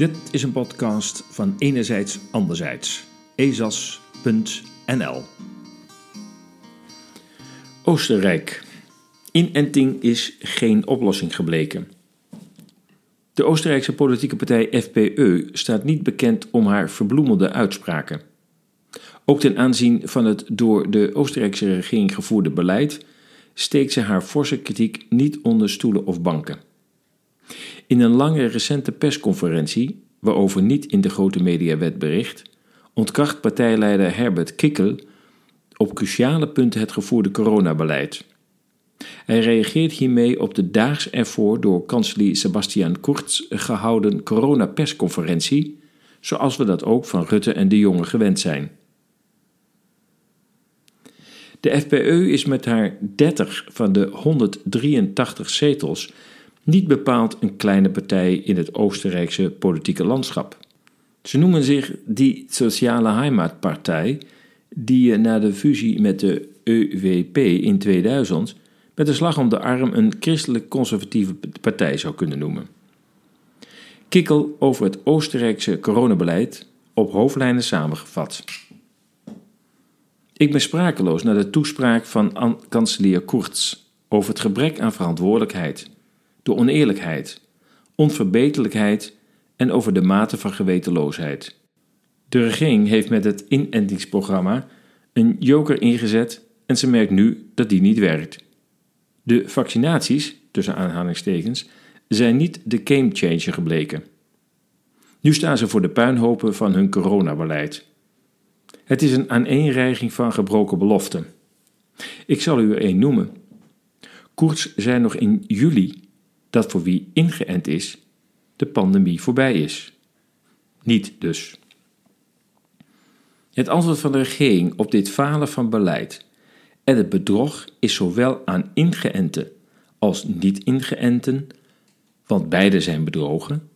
Dit is een podcast van Enerzijds Anderzijds. ezas.nl Oostenrijk. Inenting is geen oplossing gebleken. De Oostenrijkse politieke partij FPE staat niet bekend om haar verbloemelde uitspraken. Ook ten aanzien van het door de Oostenrijkse regering gevoerde beleid steekt ze haar forse kritiek niet onder stoelen of banken. In een lange recente persconferentie, waarover niet in de grote media werd bericht, ontkracht partijleider Herbert Kikkel op cruciale punten het gevoerde coronabeleid. Hij reageert hiermee op de daags ervoor door kanselier Sebastian Kurz gehouden coronapersconferentie, zoals we dat ook van Rutte en de Jonge gewend zijn. De FPE is met haar 30 van de 183 zetels niet bepaald een kleine partij in het Oostenrijkse politieke landschap. Ze noemen zich die Sociale Heimatpartij, die na de fusie met de EWP in 2000 met een slag om de arm een christelijk-conservatieve partij zou kunnen noemen. Kikkel over het Oostenrijkse coronabeleid op hoofdlijnen samengevat. Ik ben sprakeloos naar de toespraak van kanselier Kurz over het gebrek aan verantwoordelijkheid de oneerlijkheid, onverbeterlijkheid en over de mate van gewetenloosheid. De regering heeft met het inentingsprogramma een joker ingezet en ze merkt nu dat die niet werkt. De vaccinaties, tussen aanhalingstekens, zijn niet de gamechanger gebleken. Nu staan ze voor de puinhopen van hun coronabeleid. Het is een aaneenreiging van gebroken beloften. Ik zal u er één noemen. Koerts zei nog in juli dat voor wie ingeënt is, de pandemie voorbij is. Niet dus. Het antwoord van de regering op dit falen van beleid en het bedrog is zowel aan ingeënten als niet-ingeënten, want beide zijn bedrogen,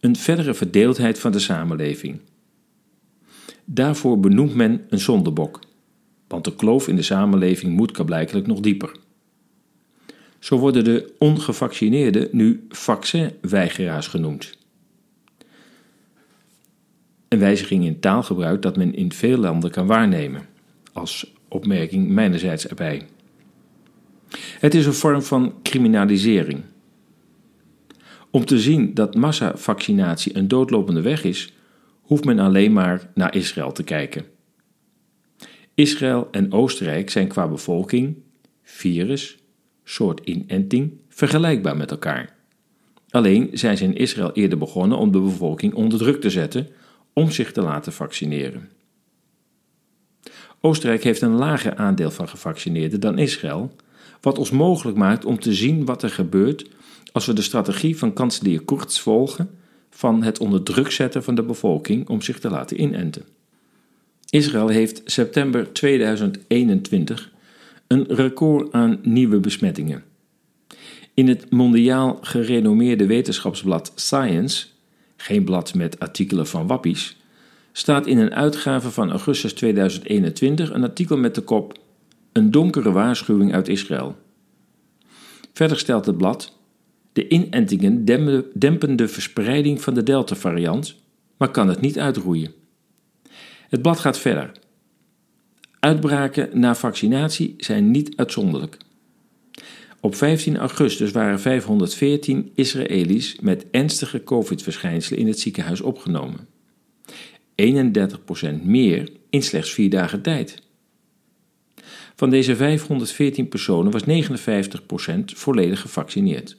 een verdere verdeeldheid van de samenleving. Daarvoor benoemt men een zondebok, want de kloof in de samenleving moet kablijkelijk nog dieper. Zo worden de ongevaccineerden nu vaccinweigeraars genoemd. Een wijziging in taalgebruik dat men in veel landen kan waarnemen, als opmerking mijnerzijds erbij. Het is een vorm van criminalisering. Om te zien dat massavaccinatie een doodlopende weg is, hoeft men alleen maar naar Israël te kijken. Israël en Oostenrijk zijn qua bevolking, virus, soort inenting vergelijkbaar met elkaar. Alleen zijn ze in Israël eerder begonnen om de bevolking onder druk te zetten om zich te laten vaccineren. Oostenrijk heeft een lager aandeel van gevaccineerden dan Israël, wat ons mogelijk maakt om te zien wat er gebeurt als we de strategie van kanselier Kurz volgen van het onder druk zetten van de bevolking om zich te laten inenten. Israël heeft september 2021 een record aan nieuwe besmettingen. In het mondiaal gerenommeerde wetenschapsblad Science, geen blad met artikelen van wappies, staat in een uitgave van augustus 2021 een artikel met de kop Een donkere waarschuwing uit Israël. Verder stelt het blad: De inentingen dempen de verspreiding van de Delta-variant, maar kan het niet uitroeien. Het blad gaat verder. Uitbraken na vaccinatie zijn niet uitzonderlijk. Op 15 augustus waren 514 Israëli's met ernstige COVID-verschijnselen in het ziekenhuis opgenomen. 31% meer in slechts vier dagen tijd. Van deze 514 personen was 59% volledig gevaccineerd.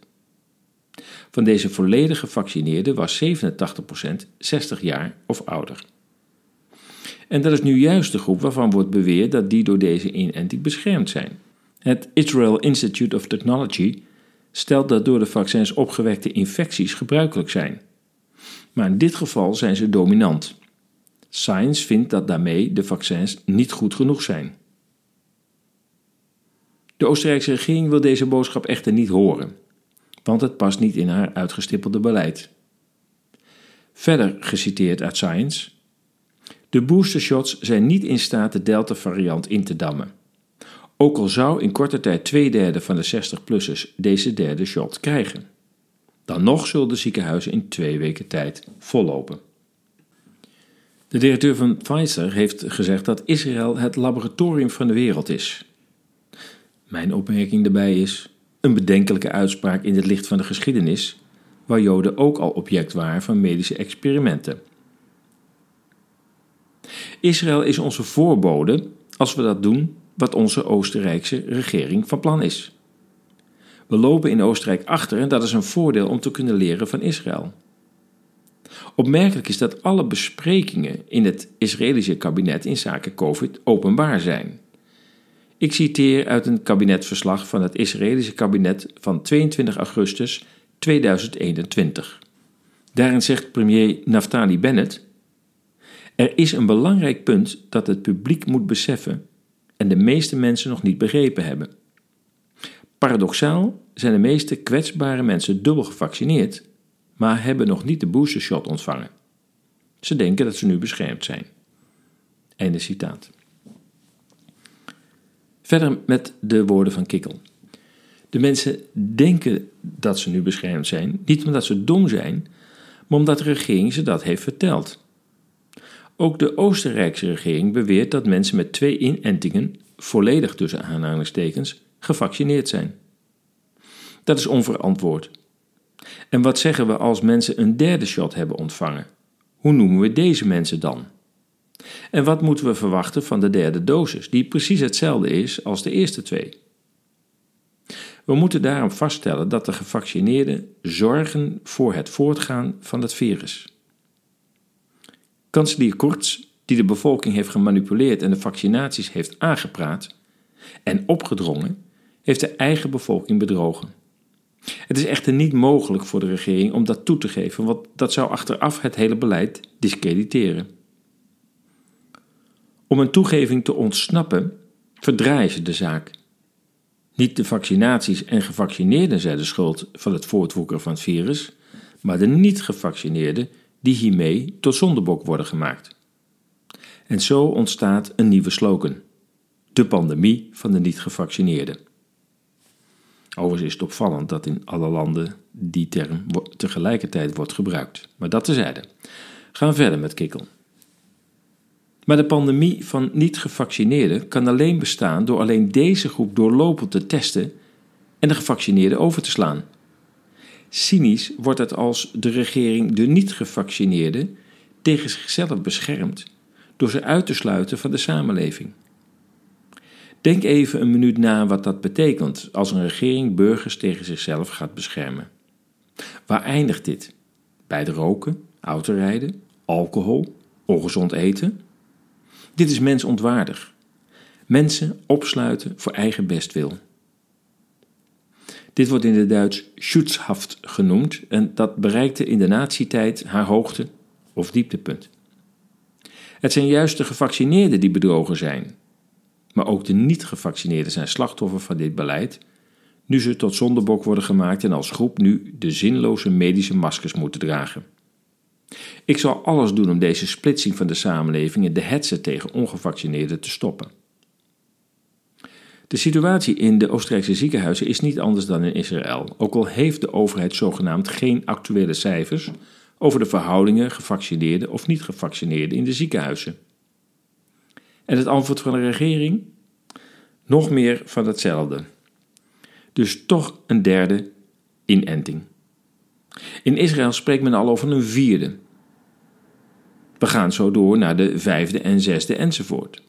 Van deze volledig gevaccineerden was 87% 60 jaar of ouder. En dat is nu juist de groep waarvan wordt beweerd dat die door deze inenting beschermd zijn. Het Israel Institute of Technology stelt dat door de vaccins opgewekte infecties gebruikelijk zijn. Maar in dit geval zijn ze dominant. Science vindt dat daarmee de vaccins niet goed genoeg zijn. De Oostenrijkse regering wil deze boodschap echter niet horen, want het past niet in haar uitgestippelde beleid. Verder geciteerd uit Science. De boostershots zijn niet in staat de Delta-variant in te dammen. Ook al zou in korte tijd twee derde van de 60-plussers deze derde shot krijgen. Dan nog zullen de ziekenhuizen in twee weken tijd vollopen. De directeur van Pfizer heeft gezegd dat Israël het laboratorium van de wereld is. Mijn opmerking daarbij is een bedenkelijke uitspraak in het licht van de geschiedenis, waar Joden ook al object waren van medische experimenten. Israël is onze voorbode als we dat doen wat onze Oostenrijkse regering van plan is. We lopen in Oostenrijk achter en dat is een voordeel om te kunnen leren van Israël. Opmerkelijk is dat alle besprekingen in het Israëlische kabinet in zaken COVID openbaar zijn. Ik citeer uit een kabinetverslag van het Israëlische kabinet van 22 augustus 2021. Daarin zegt premier Naftali Bennett: Er is een belangrijk punt dat het publiek moet beseffen en de meeste mensen nog niet begrepen hebben. Paradoxaal zijn de meeste kwetsbare mensen dubbel gevaccineerd, maar hebben nog niet de boostershot ontvangen. Ze denken dat ze nu beschermd zijn. Einde citaat. Verder met de woorden van Kikkel. De mensen denken dat ze nu beschermd zijn, niet omdat ze dom zijn, maar omdat de regering ze dat heeft verteld. Ook de Oostenrijkse regering beweert dat mensen met twee inentingen, volledig tussen aanhalingstekens, gevaccineerd zijn. Dat is onverantwoord. En wat zeggen we als mensen een derde shot hebben ontvangen? Hoe noemen we deze mensen dan? En wat moeten we verwachten van de derde dosis, die precies hetzelfde is als de eerste twee? We moeten daarom vaststellen dat de gevaccineerden zorgen voor het voortgaan van het virus. Kanselier Kurz, die de bevolking heeft gemanipuleerd en de vaccinaties heeft aangepraat en opgedrongen, heeft de eigen bevolking bedrogen. Het is echter niet mogelijk voor de regering om dat toe te geven, want dat zou achteraf het hele beleid discrediteren. Om een toegeving te ontsnappen, verdraaien ze de zaak. Niet de vaccinaties en gevaccineerden zijn de schuld van het voortwoekeren van het virus, maar de niet-gevaccineerden die hiermee tot zondebok worden gemaakt. En zo ontstaat een nieuwe slogan: de pandemie van de niet-gevaccineerden. Overigens is het opvallend dat in alle landen die term tegelijkertijd wordt gebruikt. Maar dat tezijde. Gaan verder met kikkel. Maar de pandemie van niet-gevaccineerden kan alleen bestaan door alleen deze groep doorlopend te testen en de gevaccineerden over te slaan. Cynisch wordt het als de regering de niet-gevaccineerden tegen zichzelf beschermt door ze uit te sluiten van de samenleving. Denk even een minuut na wat dat betekent als een regering burgers tegen zichzelf gaat beschermen. Waar eindigt dit? Bij het roken, autorijden, alcohol, ongezond eten? Dit is mensontwaardig. Mensen opsluiten voor eigen bestwil. Dit wordt in het Duits Schutzhaft genoemd en dat bereikte in de nazietijd haar hoogte of dieptepunt. Het zijn juist de gevaccineerden die bedrogen zijn, maar ook de niet-gevaccineerden zijn slachtoffer van dit beleid, nu ze tot zondebok worden gemaakt en als groep nu de zinloze medische maskers moeten dragen. Ik zal alles doen om deze splitsing van de samenleving en de hetze tegen ongevaccineerden te stoppen. De situatie in de Oostenrijkse ziekenhuizen is niet anders dan in Israël, ook al heeft de overheid zogenaamd geen actuele cijfers over de verhoudingen gevaccineerden of niet gevaccineerden in de ziekenhuizen. En het antwoord van de regering? Nog meer van hetzelfde. Dus toch een derde inenting. In Israël spreekt men al over een vierde. We gaan zo door naar de vijfde en zesde enzovoort.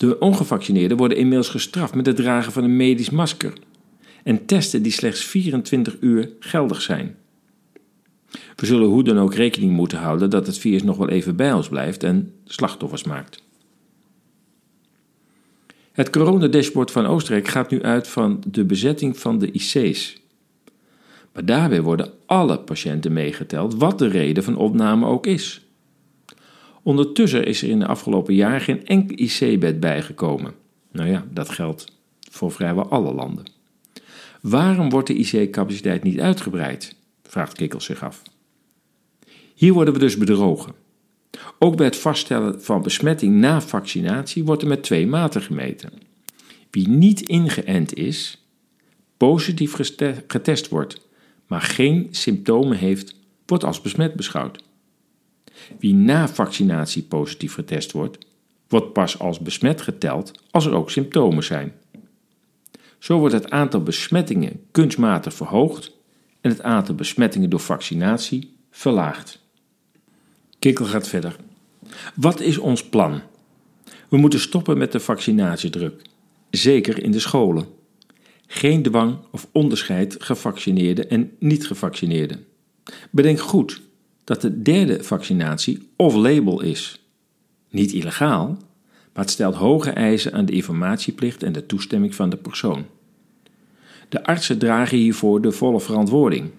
De ongevaccineerden worden inmiddels gestraft met het dragen van een medisch masker en testen die slechts 24 uur geldig zijn. We zullen hoe dan ook rekening moeten houden dat het virus nog wel even bij ons blijft en slachtoffers maakt. Het coronadashboard van Oostenrijk gaat nu uit van de bezetting van de IC's. Maar daarbij worden alle patiënten meegeteld, wat de reden van opname ook is. Ondertussen is er in de afgelopen jaar geen enkel IC-bed bijgekomen. Nou ja, dat geldt voor vrijwel alle landen. Waarom wordt de IC-capaciteit niet uitgebreid? vraagt Kikkel zich af. Hier worden we dus bedrogen. Ook bij het vaststellen van besmetting na vaccinatie wordt er met twee maten gemeten. Wie niet ingeënt is, positief getest wordt, maar geen symptomen heeft, wordt als besmet beschouwd. Wie na vaccinatie positief getest wordt, wordt pas als besmet geteld als er ook symptomen zijn. Zo wordt het aantal besmettingen kunstmatig verhoogd en het aantal besmettingen door vaccinatie verlaagd. Kikkel gaat verder. Wat is ons plan? We moeten stoppen met de vaccinatiedruk, zeker in de scholen. Geen dwang of onderscheid gevaccineerden en niet-gevaccineerden. Bedenk goed dat de derde vaccinatie off-label is. Niet illegaal, maar het stelt hoge eisen aan de informatieplicht en de toestemming van de persoon. De artsen dragen hiervoor de volle verantwoording.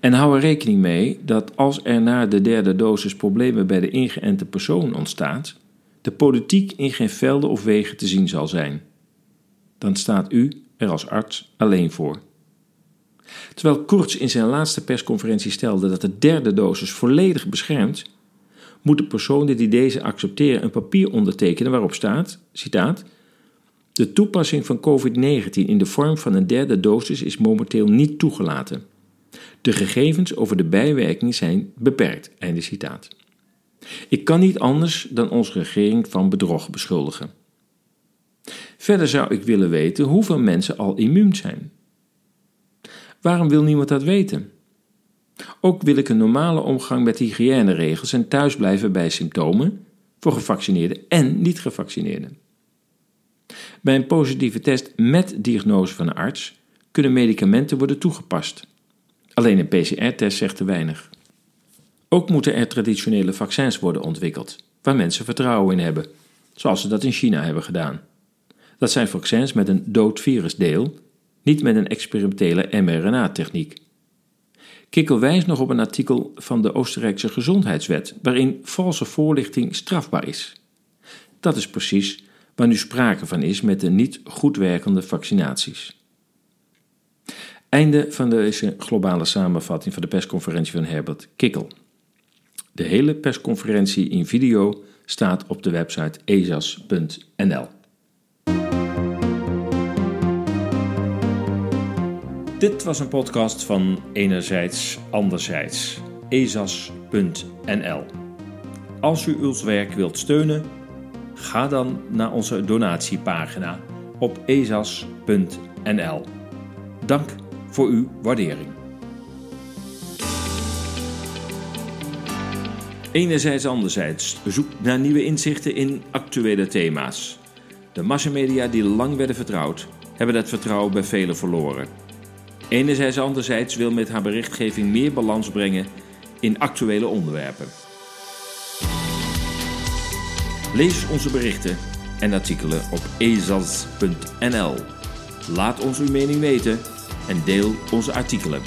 En hou er rekening mee dat als er na de derde dosis problemen bij de ingeënte persoon ontstaat, de politiek in geen velden of wegen te zien zal zijn. Dan staat u er als arts alleen voor. Terwijl Kurz in zijn laatste persconferentie stelde dat de derde dosis volledig beschermt, moeten personen die deze accepteren een papier ondertekenen waarop staat, citaat, de toepassing van COVID-19 in de vorm van een derde dosis is momenteel niet toegelaten. De gegevens over de bijwerkingen zijn beperkt. Einde citaat. Ik kan niet anders dan onze regering van bedrog beschuldigen. Verder zou ik willen weten hoeveel mensen al immuun zijn. Waarom wil niemand dat weten? Ook wil ik een normale omgang met hygiëneregels en thuisblijven bij symptomen voor gevaccineerden en niet-gevaccineerden. Bij een positieve test met diagnose van een arts kunnen medicamenten worden toegepast. Alleen een PCR-test zegt te weinig. Ook moeten er traditionele vaccins worden ontwikkeld, waar mensen vertrouwen in hebben, zoals ze dat in China hebben gedaan. Dat zijn vaccins met een dood virusdeel, niet met een experimentele mRNA-techniek. Kikkel wijst nog op een artikel van de Oostenrijkse Gezondheidswet, waarin valse voorlichting strafbaar is. Dat is precies waar nu sprake van is met de niet goed werkende vaccinaties. Einde van deze globale samenvatting van de persconferentie van Herbert Kikkel. De hele persconferentie in video staat op de website ezas.nl. Dit was een podcast van Enerzijds Anderzijds, ezas.nl. Als u ons werk wilt steunen, ga dan naar onze donatiepagina op ezas.nl. Dank voor uw waardering. Enerzijds anderzijds zoek naar nieuwe inzichten in actuele thema's. De massamedia die lang werden vertrouwd, hebben dat vertrouwen bij velen verloren. Enerzijds anderzijds wil met haar berichtgeving meer balans brengen in actuele onderwerpen. Lees onze berichten en artikelen op ezas.nl. Laat ons uw mening weten en deel onze artikelen.